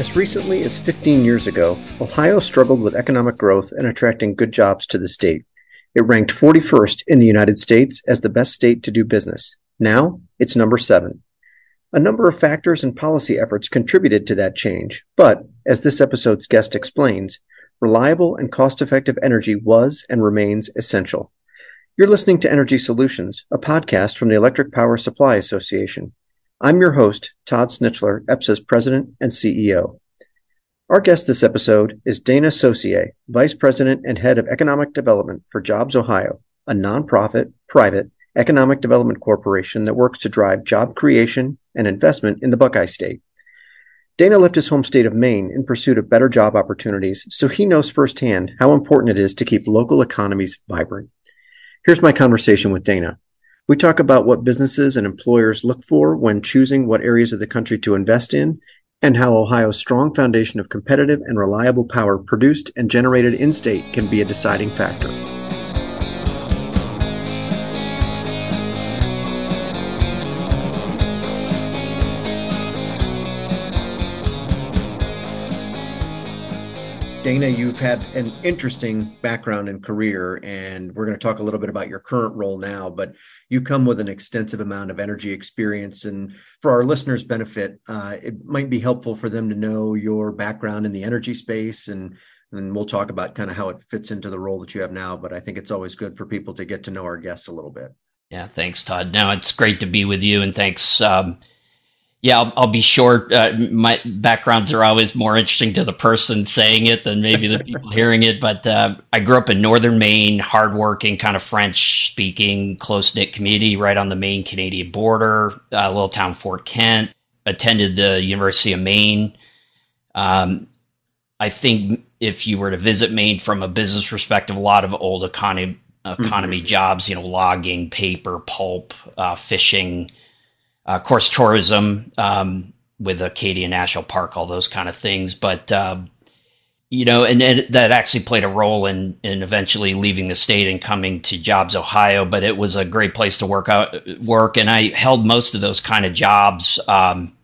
As recently as 15 years ago, Ohio struggled with economic growth and attracting good jobs to the state. It ranked 41st in the United States as the best state to do business. Now, it's number seven. A number of factors and policy efforts contributed to that change, but, as this episode's guest explains, reliable and cost effective energy was and remains essential. You're listening to Energy Solutions, a podcast from the Electric Power Supply Association. I'm your host, Todd Snitchler, EPSA's president and CEO. Our guest this episode is Dana Saucier, Vice President and Head of Economic Development for Jobs Ohio, a nonprofit, private, economic development corporation that works to drive job creation and investment in the Buckeye State. Dana left his home state of Maine in pursuit of better job opportunities, so he knows firsthand how important it is to keep local economies vibrant. Here's my conversation with Dana. We talk about what businesses and employers look for when choosing what areas of the country to invest in and how Ohio's strong foundation of competitive and reliable power produced and generated in state can be a deciding factor. Dana, you've had an interesting background and career, and we're going to talk a little bit about your current role now. But you come with an extensive amount of energy experience, and for our listeners' benefit, uh, it might be helpful for them to know your background in the energy space, and and we'll talk about kind of how it fits into the role that you have now. But I think it's always good for people to get to know our guests a little bit. Yeah, thanks, Todd. Now it's great to be with you, and thanks. Um, yeah, I'll, I'll be sure Uh, my backgrounds are always more interesting to the person saying it than maybe the people hearing it. But uh, I grew up in northern Maine, hardworking, kind of French speaking, close knit community right on the Maine Canadian border, uh, little town Fort Kent. Attended the University of Maine. Um, I think if you were to visit Maine from a business perspective, a lot of old economy economy mm-hmm. jobs, you know, logging, paper, pulp, uh, fishing of course, tourism um, with Acadia National Park, all those kind of things. But um, you know, and, and, that actually played a role in in eventually leaving the state and coming to Jobs Ohio. But it was a great place to work out work, and I held most of those kind of jobs. Um,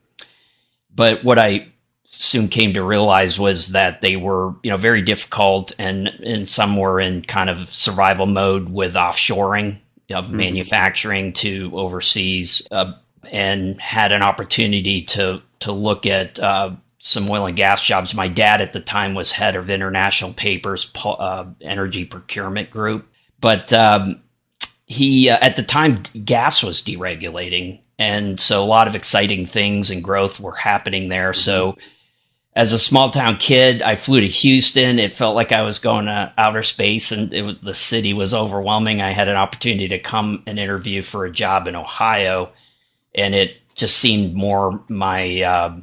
but what I soon came to realize was that they were you know very difficult, and and some were in kind of survival mode with offshoring of mm-hmm. manufacturing to overseas. Uh, and had an opportunity to to look at uh, some oil and gas jobs. My dad at the time was head of International Paper's uh, Energy Procurement Group, but um, he uh, at the time gas was deregulating, and so a lot of exciting things and growth were happening there. Mm-hmm. So. As a small town kid, I flew to Houston. It felt like I was going to outer space, and was, the city was overwhelming. I had an opportunity to come and interview for a job in Ohio, and it just seemed more my uh,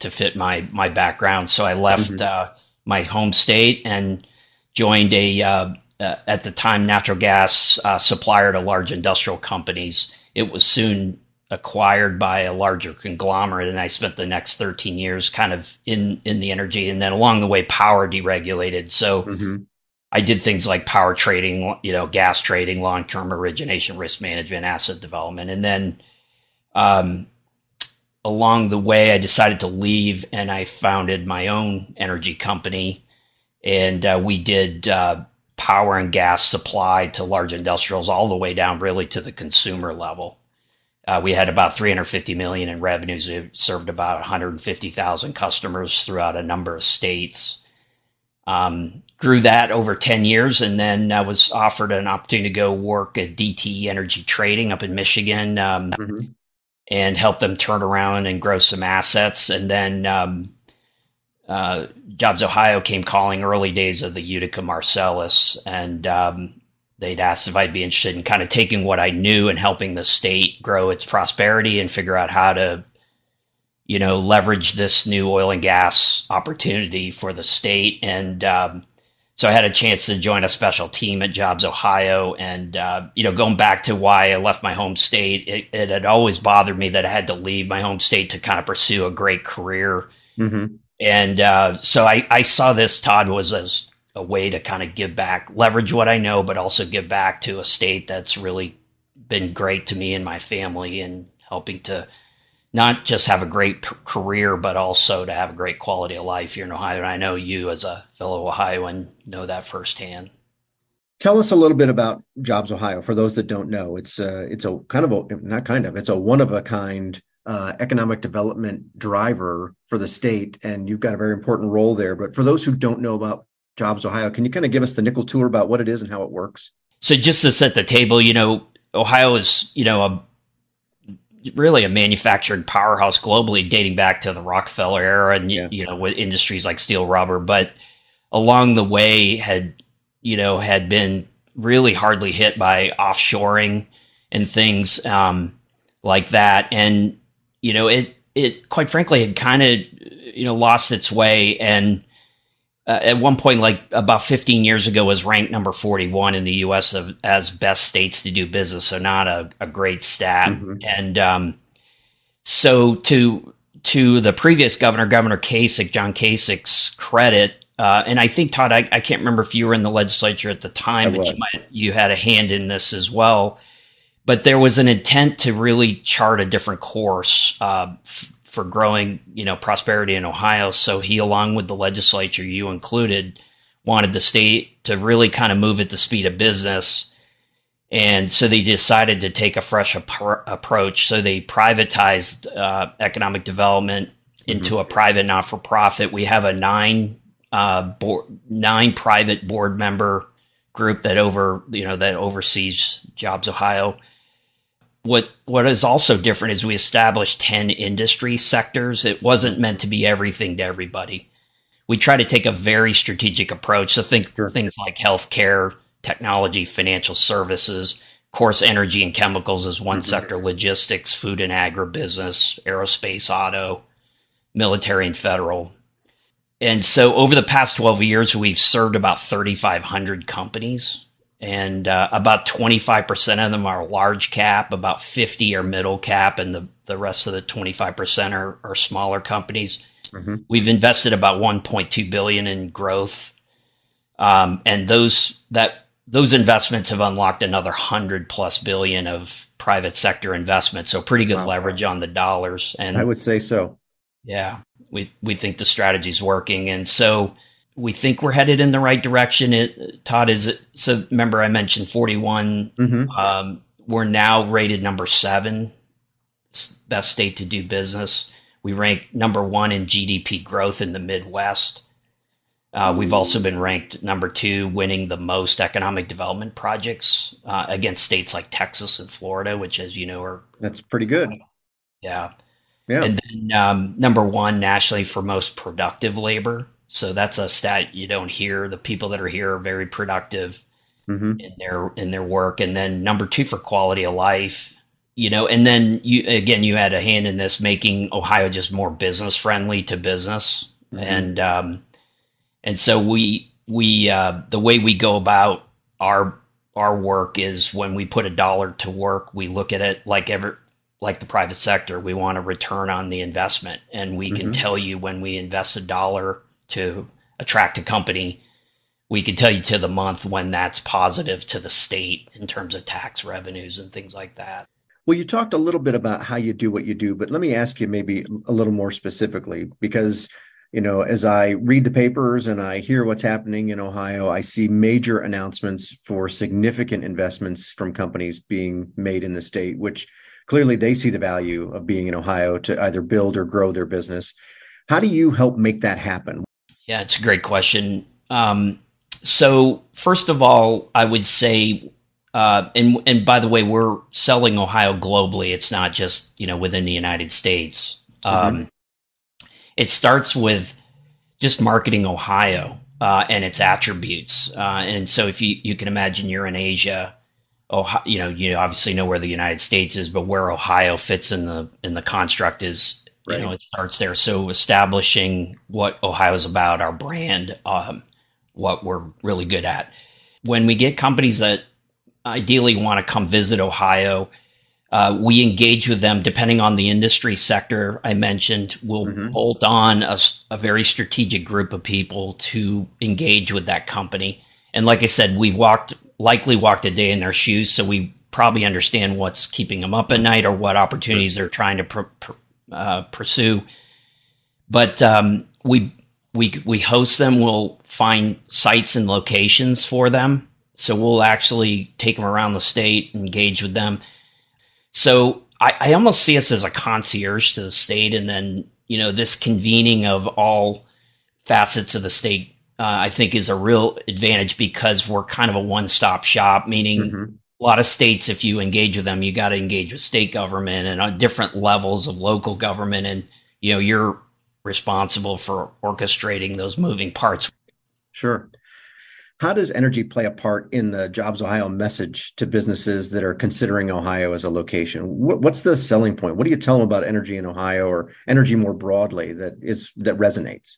to fit my my background. So I left mm-hmm. uh, my home state and joined a uh, uh at the time natural gas uh, supplier to large industrial companies. It was soon acquired by a larger conglomerate, and I spent the next 13 years kind of in in the energy, and then along the way, power deregulated. So. Mm-hmm. I did things like power trading, you know, gas trading, long term origination, risk management, asset development. And then um, along the way, I decided to leave and I founded my own energy company. And uh, we did uh, power and gas supply to large industrials all the way down really to the consumer level. Uh, we had about 350 million in revenues. We served about 150,000 customers throughout a number of states. Um, grew that over 10 years and then I was offered an opportunity to go work at DTE Energy Trading up in Michigan. Um, mm-hmm and help them turn around and grow some assets. And then um, uh, Jobs Ohio came calling early days of the Utica Marcellus, and um, they'd asked if I'd be interested in kind of taking what I knew and helping the state grow its prosperity and figure out how to, you know, leverage this new oil and gas opportunity for the state. And um, so I had a chance to join a special team at Jobs Ohio, and uh, you know, going back to why I left my home state, it, it, had always bothered me that I had to leave my home state to kind of pursue a great career, mm-hmm. and uh, so I, I saw this Todd was as a way to kind of give back, leverage what I know, but also give back to a state that's really been great to me and my family, and helping to not just have a great p- career, but also to have a great quality of life here in Ohio. And I know you, as a fellow Ohioan, know that firsthand. Tell us a little bit about Jobs Ohio. For those that don't know, it's a, uh, it's a kind of a not kind of it's a one of a kind uh, economic development driver for the state, and you've got a very important role there. But for those who don't know about Jobs Ohio, can you kind of give us the nickel tour about what it is and how it works? So just to set the table, you know, Ohio is you know a really a manufacturing powerhouse globally, dating back to the Rockefeller era, and yeah. you know with industries like steel, rubber, but along the way had you know had been really hardly hit by offshoring and things um, like that, and you know, it it quite frankly had kind of you know lost its way. And uh, at one point like about 15 years ago was ranked number 41 in the US of, as best states to do business so not a, a great stat. Mm-hmm. and um, so to to the previous governor governor Kasich John Kasich's credit uh, and I think Todd I, I, can't remember if you were in the legislature at the time but you might you had a hand in this as well. But there was an intent to really chart a different course uh, f- for growing, you know, prosperity in Ohio. So he, along with the legislature, you included, wanted the state to really kind of move at the speed of business. And so they decided to take a fresh ap- approach. So they privatized uh, economic development into mm-hmm. a private not for profit. We have a nine uh, board, nine private board member group that over you know that oversees Jobs Ohio what what is also different is we established 10 industry sectors. It wasn't meant to be everything to everybody. We try to take a very strategic approach. So think sure. things like healthcare technology financial services. Of course energy and chemicals is one mm-hmm. sector. Logistics food and agribusiness aerospace auto military and federal. And so over the past 12 years we've served about 3500 companies and uh, about 25% of them are large cap, about 50 are middle cap, and the, the rest of the 25% are, are smaller companies. Mm-hmm. We've invested about 1.2 billion in growth, um, and those that those investments have unlocked another hundred plus billion of private sector investment. So pretty good wow. leverage on the dollars. And I would say so. Yeah, we we think the strategy is working, and so we think we're headed in the right direction. It, Todd is so. Remember, I mentioned 41. Mm-hmm. Um, we're now rated number seven, best state to do business. We rank number one in GDP growth in the Midwest. Uh, we've also been ranked number two, winning the most economic development projects uh, against states like Texas and Florida, which, as you know, are that's pretty good. Yeah, yeah. And then um, number one nationally for most productive labor. So that's a stat you don't hear. The people that are here are very productive mm-hmm. in their in their work. And then number two for quality of life, you know, and then you again you had a hand in this making Ohio just more business friendly to business. Mm-hmm. And um and so we we uh the way we go about our our work is when we put a dollar to work, we look at it like every like the private sector. We want a return on the investment. And we mm-hmm. can tell you when we invest a dollar to attract a company, we can tell you to the month when that's positive to the state in terms of tax revenues and things like that. Well, you talked a little bit about how you do what you do, but let me ask you maybe a little more specifically because you know, as I read the papers and I hear what's happening in Ohio, I see major announcements for significant investments from companies being made in the state, which clearly they see the value of being in Ohio to either build or grow their business. How do you help make that happen? Yeah, it's a great question. Um, so first of all, I would say, uh, and and by the way, we're selling Ohio globally. It's not just you know within the United States. Mm-hmm. Um, it starts with just marketing Ohio uh, and its attributes. Uh, and so if you you can imagine you're in Asia, Ohio, you know you obviously know where the United States is, but where Ohio fits in the in the construct is Right. You know, it starts there. So establishing what Ohio's about, our brand, um, what we're really good at. When we get companies that ideally want to come visit Ohio, uh, we engage with them depending on the industry sector I mentioned. We'll mm-hmm. bolt on a, a, very strategic group of people to engage with that company. And like I said, we've walked likely walked a day in their shoes, so we probably understand what's keeping them up at night or what opportunities they're trying to pr- pr- uh, pursue. But um, we we we host them. We'll find sites and locations for them. So we'll actually take them around the state, engage with them. So I, I almost see us as a concierge to the state, and then you know this convening of all facets of the state. Uh, I think is a real advantage because we're kind of a one-stop shop, meaning mm-hmm. A lot of states, if you engage with them, you got to engage with state government and on different levels of local government, and you know you're responsible for orchestrating those moving parts. Sure. How does energy play a part in the Jobs Ohio message to businesses that are considering Ohio as a location? What's the selling point? What do you tell them about energy in Ohio or energy more broadly that is that resonates?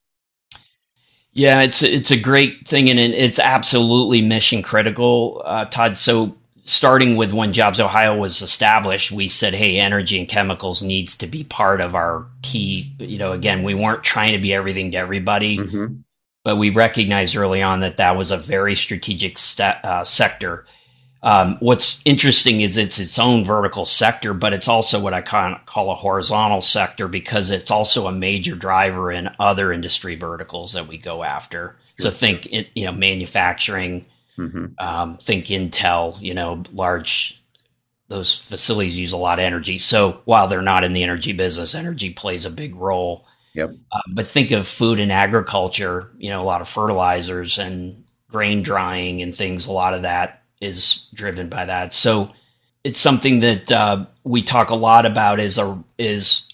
Yeah, it's it's a great thing and it's absolutely mission critical, uh, Todd. So starting with when Jobs Ohio was established, we said, hey, energy and chemicals needs to be part of our key. You know, again, we weren't trying to be everything to everybody. Mm-hmm but we recognized early on that that was a very strategic st- uh, sector. Um, what's interesting is it's its own vertical sector, but it's also what I of call a horizontal sector because it's also a major driver in other industry verticals that we go after. Sure. So think, you know, manufacturing, mm-hmm. um, think Intel, you know, large, those facilities use a lot of energy. So while they're not in the energy business, energy plays a big role. Yep. Uh, but think of food and agriculture, you know, a lot of fertilizers and grain drying and things. A lot of that is driven by that. So it's something that uh, we talk a lot about is a, is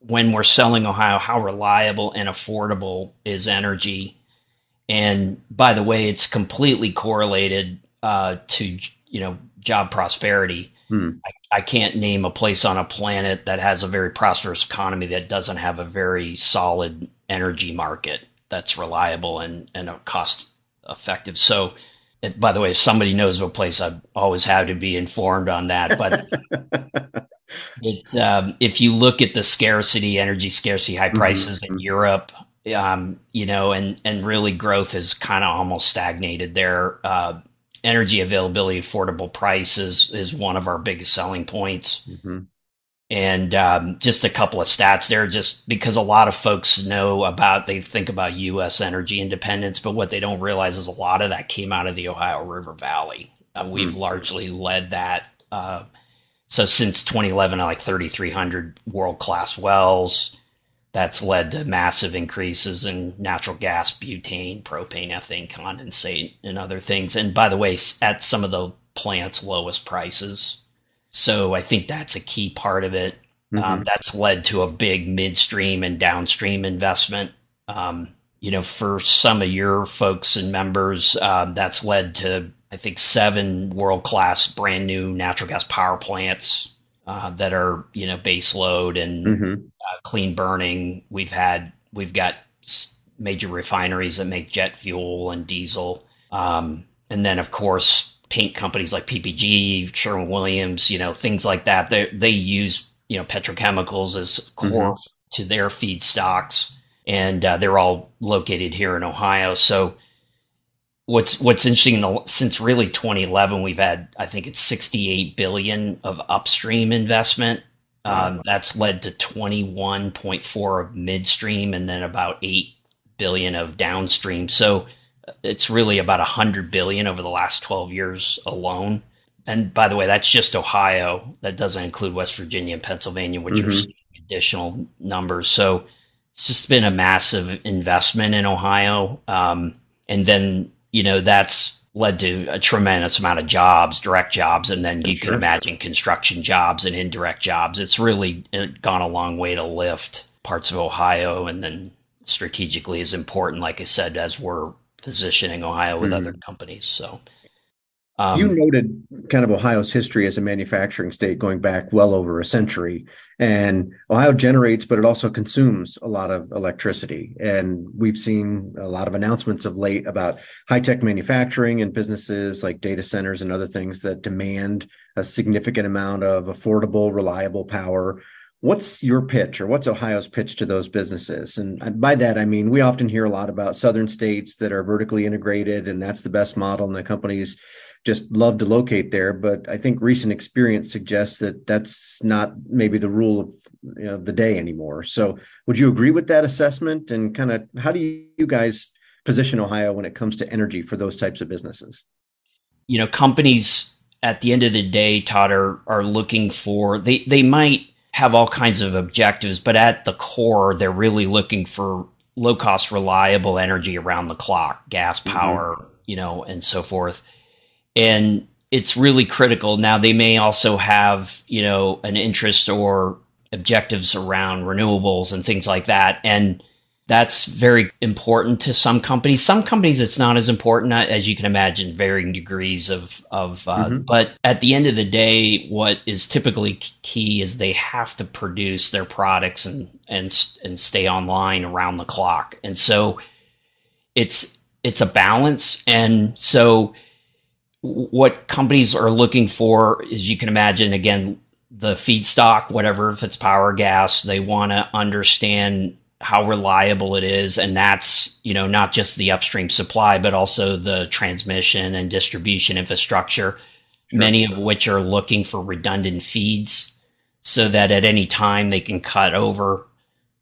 when we're selling Ohio, how reliable and affordable is energy. And by the way, it's completely correlated uh, to, you know, job prosperity. Hmm. I, I, can't name a place on a planet that has a very prosperous economy that doesn't have a very solid energy market that's reliable and, and cost effective. So, it, by the way, if somebody knows of a place, I always have to be informed on that. But it, um, if you look at the scarcity, energy scarcity, high mm-hmm. prices mm-hmm. in Europe, um, you know, and and really growth has kind of almost stagnated there. Uh, energy availability, affordable prices is one of our biggest selling points. Mm-hmm. And um, just a couple of stats there, just because a lot of folks know about, they think about U.S. energy independence, but what they don't realize is a lot of that came out of the Ohio River Valley. Uh, we've mm-hmm. largely led that. Uh, so since 2011, like 3,300 world class wells, that's led to massive increases in natural gas, butane, propane, ethane, condensate, and other things. And by the way, at some of the plants' lowest prices. So I think that's a key part of it. Um, mm-hmm. Um, that's led to a big midstream and downstream investment. Um, you know, for some of your folks and members, um, that's led to, I think, seven world class brand new natural gas power plants uh, that are, you know, base load and mm-hmm uh, clean burning. We've had we've got major refineries that make jet fuel and diesel, um, and then of course paint companies like PPG, Sherwin Williams, you know things like that. They they use you know petrochemicals as core mm-hmm. to their feedstocks, and uh, they're all located here in Ohio. So what's what's interesting since really 2011 we've had i think it's 68 billion of upstream investment um, that's led to 21.4 of midstream and then about 8 billion of downstream. So uh, it's really about 100 billion over the last 12 years alone. And by the way, that's just Ohio. That doesn't include West Virginia and Pennsylvania, which mm-hmm. are additional numbers. So it's just been a massive investment in Ohio. Um, and then, you know, that's led to a tremendous amount of jobs, direct jobs, and then you sure. can imagine construction jobs and indirect jobs. It's really uh, gone a long way to lift parts of Ohio, and then strategically is important, like I said, as we're positioning Ohio with mm-hmm. other companies. So um, you noted kind of Ohio's history as a manufacturing state going back well over a century. And Ohio generates, but it also consumes a lot of electricity. And we've seen a lot of announcements of late about high tech manufacturing and businesses like data centers and other things that demand a significant amount of affordable, reliable power. What's your pitch or what's Ohio's pitch to those businesses? And by that, I mean, we often hear a lot about southern states that are vertically integrated and that's the best model. And the companies just love to locate there. But I think recent experience suggests that that's not maybe the rule of you know, the day anymore. So, would you agree with that assessment? And kind of how do you guys position Ohio when it comes to energy for those types of businesses? You know, companies at the end of the day, Todd, are, are looking for, they, they might have all kinds of objectives, but at the core, they're really looking for low cost, reliable energy around the clock, gas mm-hmm. power, mm-hmm. you know, and so forth. And it's really critical. Now, they may also have, you know, an interest or objectives around renewables and things like that. And that's very important to some companies. Some companies, it's not as important, as you can imagine, varying degrees of of. Uh, mm-hmm. But at the end of the day, what is typically key is they have to produce their products and and and stay online around the clock. And so, it's it's a balance. And so, what companies are looking for, is you can imagine, again, the feedstock, whatever, if it's power, gas, they want to understand how reliable it is and that's you know not just the upstream supply but also the transmission and distribution infrastructure sure. many of which are looking for redundant feeds so that at any time they can cut over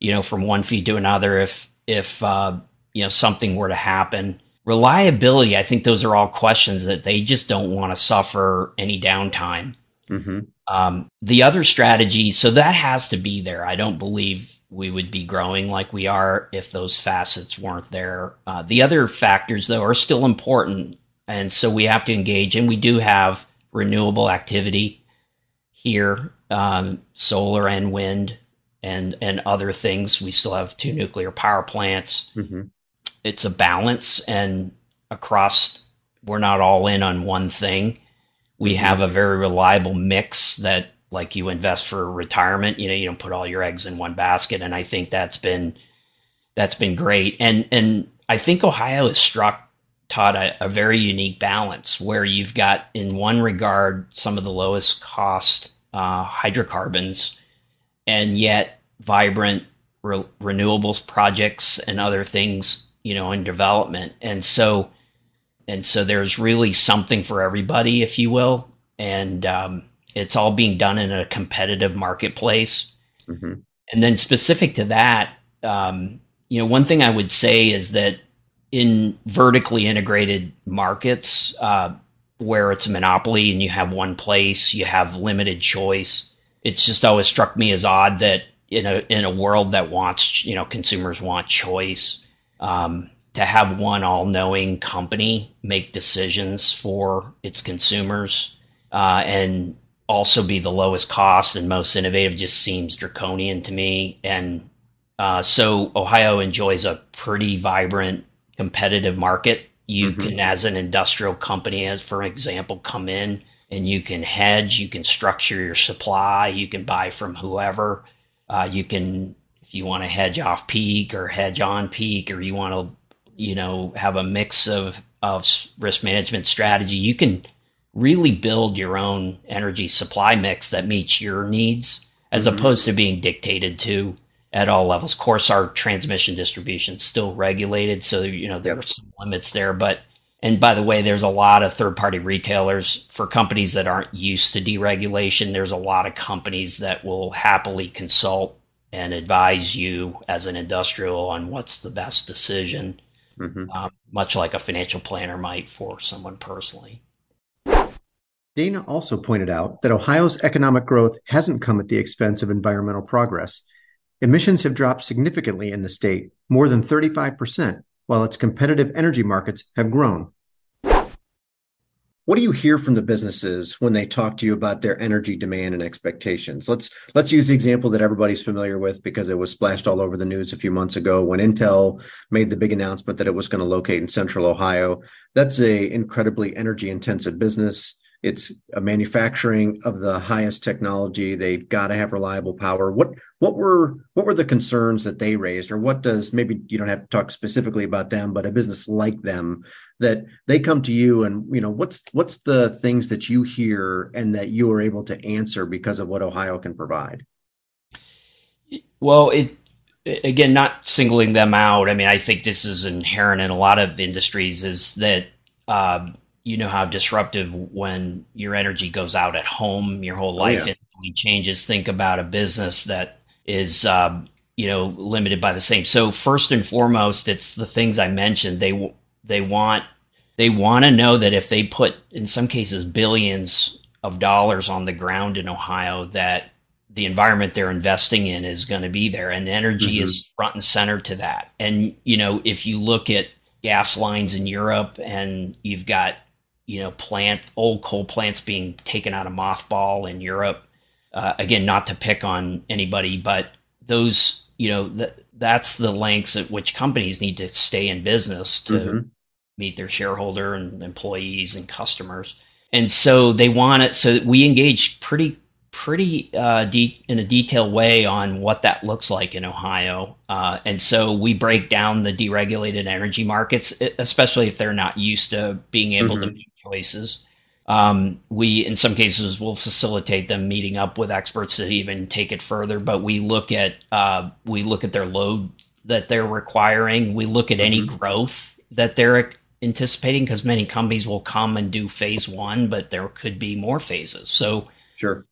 you know from one feed to another if if uh, you know something were to happen reliability i think those are all questions that they just don't want to suffer any downtime mm-hmm. um, the other strategy so that has to be there i don't believe we would be growing like we are if those facets weren't there. Uh, the other factors, though, are still important. And so we have to engage, and we do have renewable activity here, um, solar and wind, and and other things. We still have two nuclear power plants. Mm-hmm. It's a balance, and across, we're not all in on one thing. We mm-hmm. have a very reliable mix that like you invest for retirement you know you don't put all your eggs in one basket and i think that's been that's been great and and i think ohio has struck Todd a, a very unique balance where you've got in one regard some of the lowest cost uh, hydrocarbons and yet vibrant re- renewables projects and other things you know in development and so and so there's really something for everybody if you will and um, it's all being done in a competitive marketplace. Mm-hmm. And then specific to that, um, you know, one thing I would say is that in vertically integrated markets, uh, where it's a monopoly and you have one place, you have limited choice. It's just always struck me as odd that in a in a world that wants, you know, consumers want choice, um, to have one all knowing company make decisions for its consumers uh, and also be the lowest cost and most innovative just seems draconian to me. And uh, so Ohio enjoys a pretty vibrant competitive market. You mm-hmm. can, as an industrial company, as for example, come in and you can hedge, you can structure your supply, you can buy from whoever. Uh, you can, you want to hedge off peak or hedge on peak, or you want to, you know, have a mix of of risk management strategy, you can really build your own energy supply mix that meets your needs as mm-hmm. opposed to being dictated to at all levels. Of course, our transmission distribution is still regulated, so you know there are some limits there. But and by the way, there's a lot of third party retailers for companies that aren't used to deregulation. There's a lot of companies that will happily consult and advise you as an industrial on what's the best decision, mm-hmm. um, much like a financial planner might for someone personally. Dana also pointed out that Ohio's economic growth hasn't come at the expense of environmental progress. Emissions have dropped significantly in the state, more than 35%, while its competitive energy markets have grown. What do you hear from the businesses when they talk to you about their energy demand and expectations? Let's let's use the example that everybody's familiar with because it was splashed all over the news a few months ago when Intel made the big announcement that it was going to locate in central Ohio. That's a incredibly energy intensive business. It's a manufacturing of the highest technology. They've got to have reliable power. What what were what were the concerns that they raised, or what does maybe you don't have to talk specifically about them, but a business like them that they come to you and you know what's what's the things that you hear and that you are able to answer because of what Ohio can provide. Well, it again not singling them out. I mean, I think this is inherent in a lot of industries is that. Uh, you know how disruptive when your energy goes out at home, your whole life oh, yeah. changes. Think about a business that is, uh, you know, limited by the same. So first and foremost, it's the things I mentioned. They they want they want to know that if they put, in some cases, billions of dollars on the ground in Ohio, that the environment they're investing in is going to be there, and energy mm-hmm. is front and center to that. And you know, if you look at gas lines in Europe, and you've got you know plant old coal plants being taken out of mothball in Europe. Uh, again, not to pick on anybody, but those you know that that's the lengths at which companies need to stay in business to mm-hmm. meet their shareholder and employees and customers. And so they want it. So we engage pretty pretty uh, de- in a detailed way on what that looks like in Ohio. Uh, and so we break down the deregulated energy markets, especially if they're not used to being able mm-hmm. to choices. Um, we, in some cases, will facilitate them meeting up with experts to even take it further. But we look at uh, we look at their load that they're requiring. We look at mm-hmm. any growth that they're anticipating because many companies will come and do phase one, but there could be more phases. So sure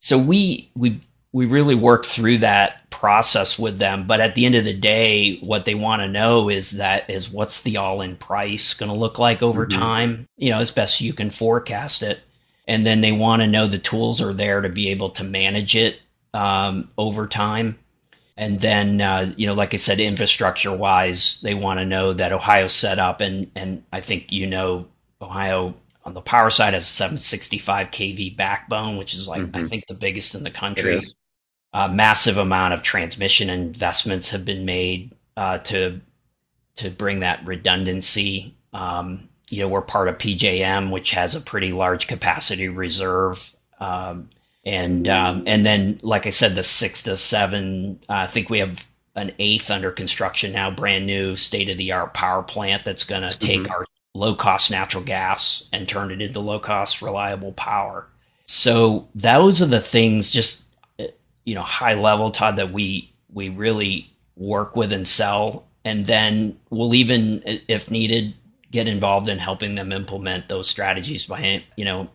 so we we we really work through that process with them but at the end of the day what they want to know is that is what's the all-in price going to look like over mm-hmm. time you know as best you can forecast it and then they want to know the tools are there to be able to manage it um, over time and then uh, you know like i said infrastructure wise they want to know that ohio's set up and and i think you know ohio on the power side has a 765 kV backbone, which is like mm-hmm. I think the biggest in the country. A massive amount of transmission investments have been made uh, to to bring that redundancy. Um, you know, we're part of PJM, which has a pretty large capacity reserve. Um, and um, and then, like I said, the six to seven. Uh, I think we have an eighth under construction now, brand new state of the art power plant that's going to take mm-hmm. our low cost natural gas and turn it into low cost reliable power. So those are the things just you know high level Todd that we we really work with and sell and then we'll even if needed get involved in helping them implement those strategies by you know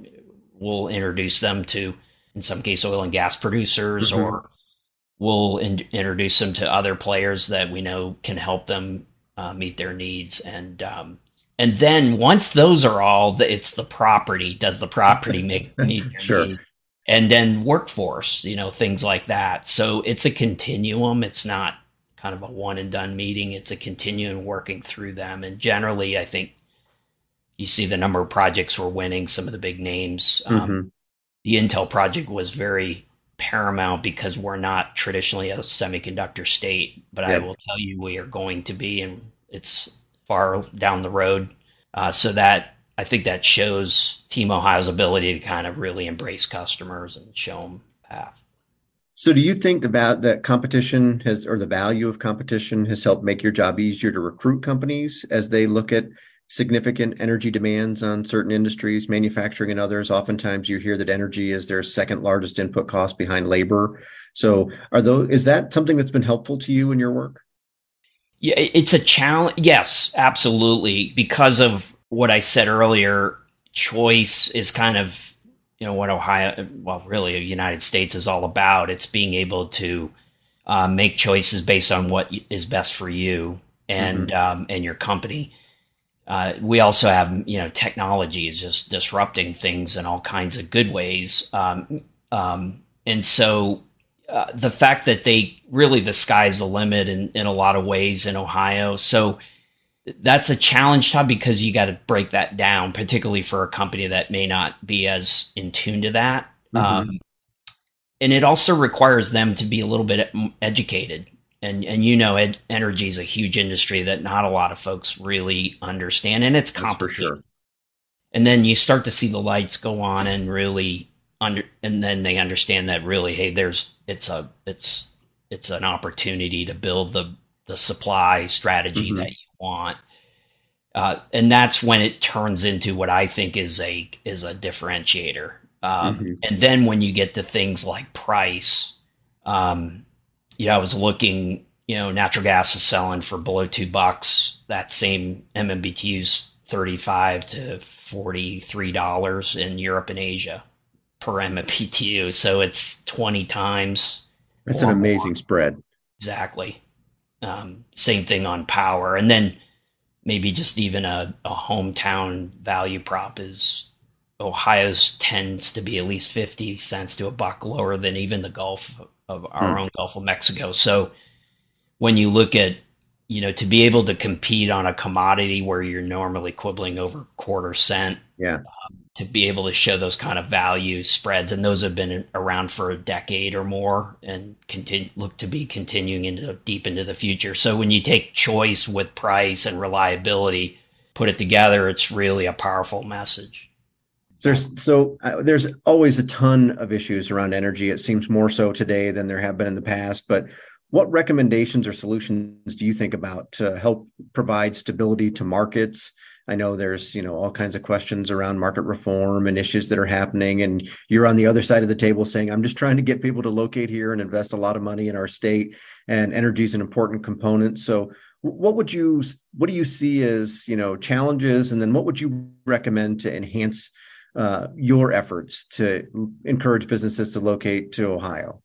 we'll introduce them to in some case oil and gas producers mm-hmm. or we'll in- introduce them to other players that we know can help them uh, meet their needs and um, and then once those are all, it's the property. Does the property make me sure? Need? And then workforce, you know, things like that. So it's a continuum. It's not kind of a one and done meeting. It's a continuum working through them. And generally, I think you see the number of projects we're winning. Some of the big names. Um, mm-hmm. The Intel project was very paramount because we're not traditionally a semiconductor state, but yep. I will tell you we are going to be, and it's far down the road. Uh, so that I think that shows Team Ohio's ability to kind of really embrace customers and show them path. So, do you think about that competition has, or the value of competition has helped make your job easier to recruit companies as they look at significant energy demands on certain industries, manufacturing and others? Oftentimes, you hear that energy is their second largest input cost behind labor. So, are those is that something that's been helpful to you in your work? Yeah, it's a challenge. Yes, absolutely. Because of what I said earlier, choice is kind of, you know, what Ohio, well, really, the United States is all about. It's being able to uh, make choices based on what is best for you and mm-hmm. um, and your company. Uh, we also have, you know, technology is just disrupting things in all kinds of good ways. Um, um, and so uh, the fact that they really the sky's the limit in, in a lot of ways in Ohio. So that's a challenge, Todd, because you got to break that down, particularly for a company that may not be as in tune to that. Mm-hmm. Um, and it also requires them to be a little bit educated. And, and you know, ed- energy is a huge industry that not a lot of folks really understand, and it's complicated. Sure. And then you start to see the lights go on and really under, and then they understand that really, hey, there's it's a it's it's an opportunity to build the the supply strategy mm-hmm. that you want. Uh, and that's when it turns into what I think is a is a differentiator. Um, mm-hmm. And then when you get to things like price, um, you know, I was looking, you know, natural gas is selling for below two bucks. That same MMBTU's 35 to 43 dollars in Europe and Asia per MMBTU. So it's 20 times. That's an amazing more. spread. Exactly. Um, same thing on power. And then maybe just even a, a hometown value prop is Ohio's tends to be at least 50 cents to a buck lower than even the Gulf of our hmm. own Gulf of Mexico. So when you look at, you know, to be able to compete on a commodity where you're normally quibbling over quarter cent, yeah, um, to be able to show those kind of value spreads, and those have been around for a decade or more, and continue look to be continuing into deep into the future. So when you take choice with price and reliability, put it together, it's really a powerful message. There's so uh, there's always a ton of issues around energy. It seems more so today than there have been in the past. But what recommendations or solutions do you think about to help provide stability to markets? I know there's you know all kinds of questions around market reform and issues that are happening, and you're on the other side of the table saying, "I'm just trying to get people to locate here and invest a lot of money in our state, and energy is an important component." So, what would you what do you see as you know challenges, and then what would you recommend to enhance uh, your efforts to encourage businesses to locate to Ohio?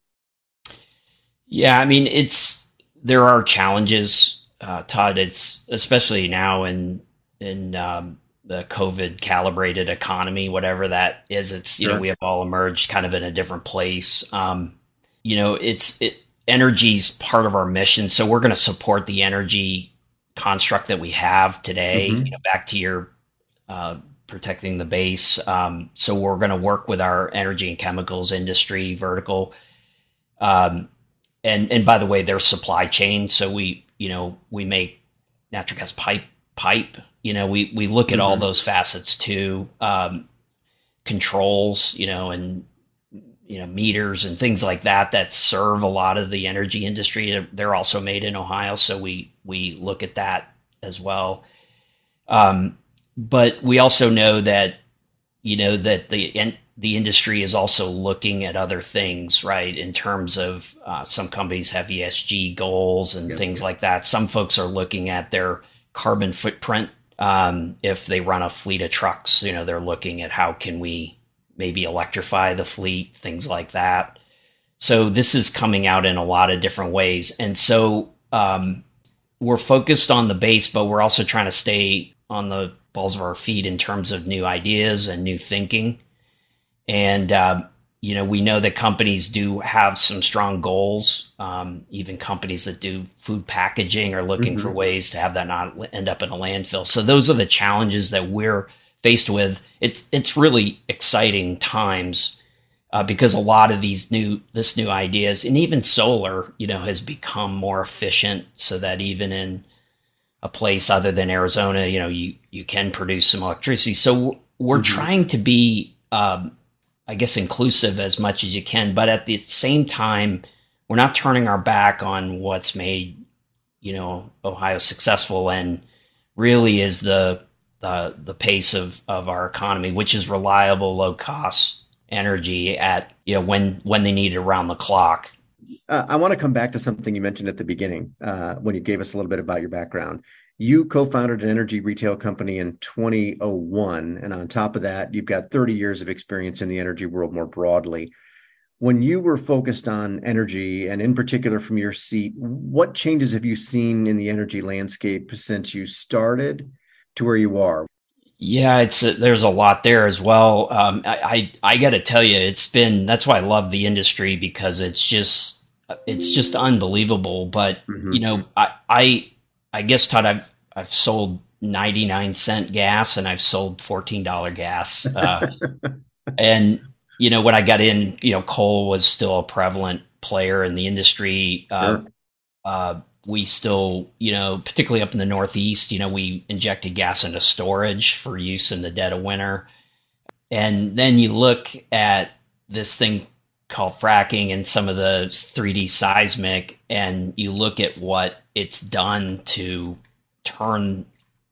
Yeah, I mean, it's there are challenges, uh, Todd. It's especially now in in um, the COVID calibrated economy, whatever that is. It's you sure. know we have all emerged kind of in a different place. Um, you know, it's it energy's part of our mission, so we're going to support the energy construct that we have today. Mm-hmm. You know, back to your uh, protecting the base. Um, so we're going to work with our energy and chemicals industry vertical. Um, and and by the way, their supply chain. So we you know we make natural gas pipe pipe. You know we we look at mm-hmm. all those facets too. Um, controls, you know, and you know meters and things like that that serve a lot of the energy industry. They're also made in Ohio, so we we look at that as well. Um, but we also know that you know that the in, the industry is also looking at other things, right? In terms of uh, some companies have ESG goals and yep. things like that. Some folks are looking at their carbon footprint. Um, if they run a fleet of trucks, you know, they're looking at how can we maybe electrify the fleet, things like that. So this is coming out in a lot of different ways, and so um, we're focused on the base, but we're also trying to stay on the balls of our feet in terms of new ideas and new thinking. And, uh, you know, we know that companies do have some strong goals. Um, even companies that do food packaging are looking mm-hmm. for ways to have that not end up in a landfill. So those are the challenges that we're faced with. It's it's really exciting times uh, because a lot of these new this new ideas and even solar, you know, has become more efficient so that even in a place other than Arizona, you know, you, you can produce some electricity. So we're mm-hmm. trying to be, um, I guess, inclusive as much as you can, but at the same time, we're not turning our back on what's made, you know, Ohio successful and really is the the the pace of of our economy, which is reliable, low cost energy at you know when when they need it around the clock uh, I want to come back to something you mentioned at the beginning uh, when you gave us a little bit about your background. You co founded an energy retail company in 2001. And on top of that, you've got 30 years of experience in the energy world more broadly. When you were focused on energy, and in particular from your seat, what changes have you seen in the energy landscape since you started to where you are? Yeah, it's a, there's a lot there as well. Um, I I, I got to tell you, it's been that's why I love the industry because it's just it's just unbelievable. But mm-hmm. you know, I I I guess Todd, I've I've sold ninety nine cent gas and I've sold fourteen dollar gas, uh, and you know when I got in, you know, coal was still a prevalent player in the industry. Uh, uh, we still, you know, particularly up in the Northeast, you know, we injected gas into storage for use in the dead of winter. And then you look at this thing called fracking and some of the 3D seismic, and you look at what it's done to turn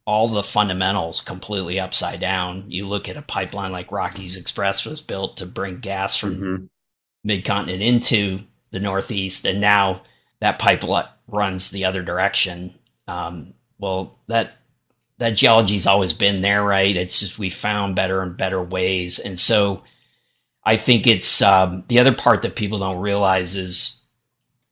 all the fundamentals completely upside down. You look at a pipeline like Rockies Express was built to bring gas from mm-hmm. mid continent into the Northeast, and now that pipeline runs the other direction. Um, well, that that geology's always been there, right? It's just we found better and better ways, and so I think it's um, the other part that people don't realize is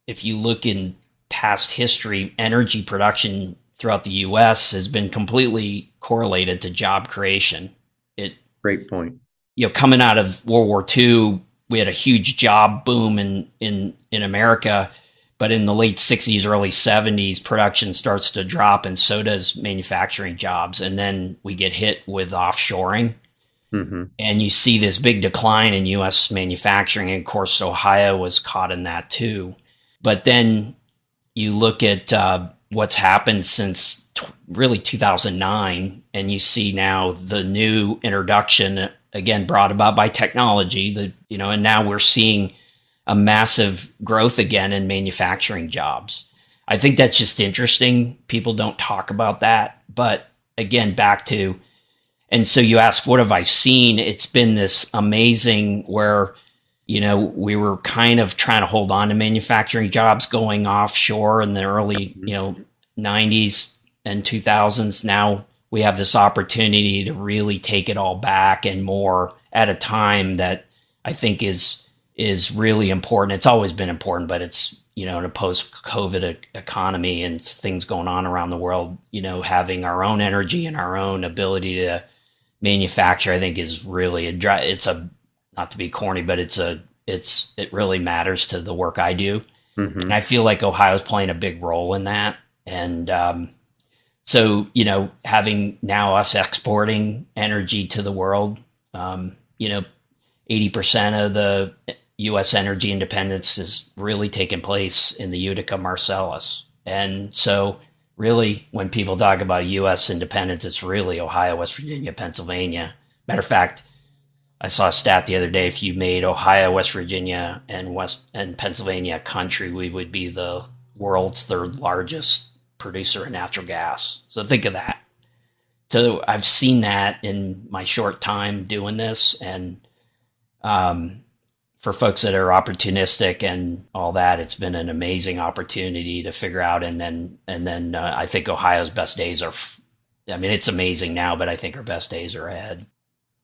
if you look in past history, energy production throughout the U.S. has been completely correlated to job creation. It great point. You know, coming out of World War II, we had a huge job boom in in in America but in the late 60s, early 70s, production starts to drop, and so does manufacturing jobs. And then we get hit with offshoring. Mm-hmm. And you see this big decline in U.S. manufacturing. And of course, Ohio was caught in that too. But then you look at uh, what's happened since t- really 2009, and you see now the new introduction, again, brought about by technology. The, you know, and now we're seeing a massive growth again in manufacturing jobs. I think that's just interesting. People don't talk about that. But again, back to, and so you ask, what have I seen? It's been this amazing where, you know, we were kind of trying to hold on to manufacturing jobs going offshore in the early, you know, 90s and 2000s. Now we have this opportunity to really take it all back and more at a time that I think is is really important. It's always been important, but it's you know in a post COVID economy and things going on around the world, you know, having our own energy and our own ability to manufacture, I think, is really a dry. it's a not to be corny, but it's a it's it really matters to the work I do, mm-hmm. and I feel like Ohio's playing a big role in that, and um, so you know having now us exporting energy to the world, um, you know, eighty percent of the U.S. energy independence is really taking place in the Utica Marcellus. And so, really, when people talk about U.S. independence, it's really Ohio, West Virginia, Pennsylvania. Matter of fact, I saw a stat the other day. If you made Ohio, West Virginia, and West and Pennsylvania a country, we would be the world's third largest producer of natural gas. So think of that. So I've seen that in my short time doing this, and um, for folks that are opportunistic and all that, it's been an amazing opportunity to figure out. And then, and then uh, I think Ohio's best days are. I mean, it's amazing now, but I think our best days are ahead.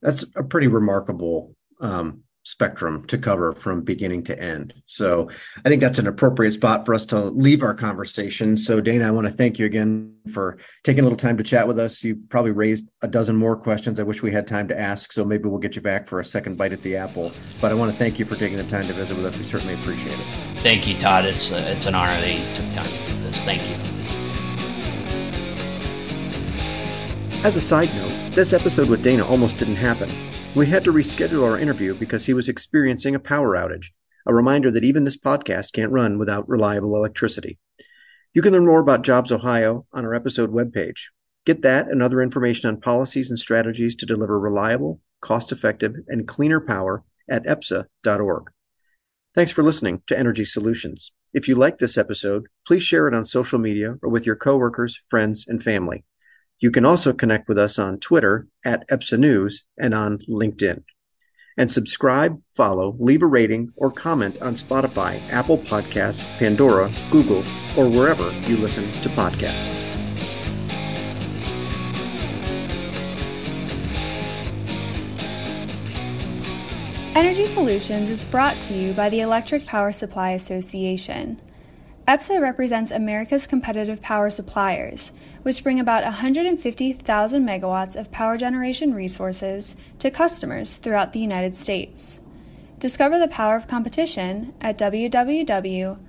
That's a pretty remarkable um, spectrum to cover from beginning to end. So I think that's an appropriate spot for us to leave our conversation. So Dana, I want to thank you again for taking a little time to chat with us. You probably raised a dozen more questions I wish we had time to ask, so maybe we'll get you back for a second bite at the apple. But I want to thank you for taking the time to visit with us. We certainly appreciate it. Thank you, Todd. It's uh, it's an honor that you took time to do this. Thank you. As a side note, this episode with Dana almost didn't happen. We had to reschedule our interview because he was experiencing a power outage, a reminder that even this podcast can't run without reliable electricity. You can learn more about Jobs Ohio on our episode webpage. Get that and other information on policies and strategies to deliver reliable, cost effective, and cleaner power at epsa.org. Thanks for listening to Energy Solutions. If you like this episode, please share it on social media or with your coworkers, friends, and family. You can also connect with us on Twitter at EPSA News and on LinkedIn. And subscribe, follow, leave a rating, or comment on Spotify, Apple Podcasts, Pandora, Google, or wherever you listen to podcasts. Energy Solutions is brought to you by the Electric Power Supply Association. EPSA represents America's competitive power suppliers which bring about 150,000 megawatts of power generation resources to customers throughout the United States. Discover the power of competition at www.epsa.org.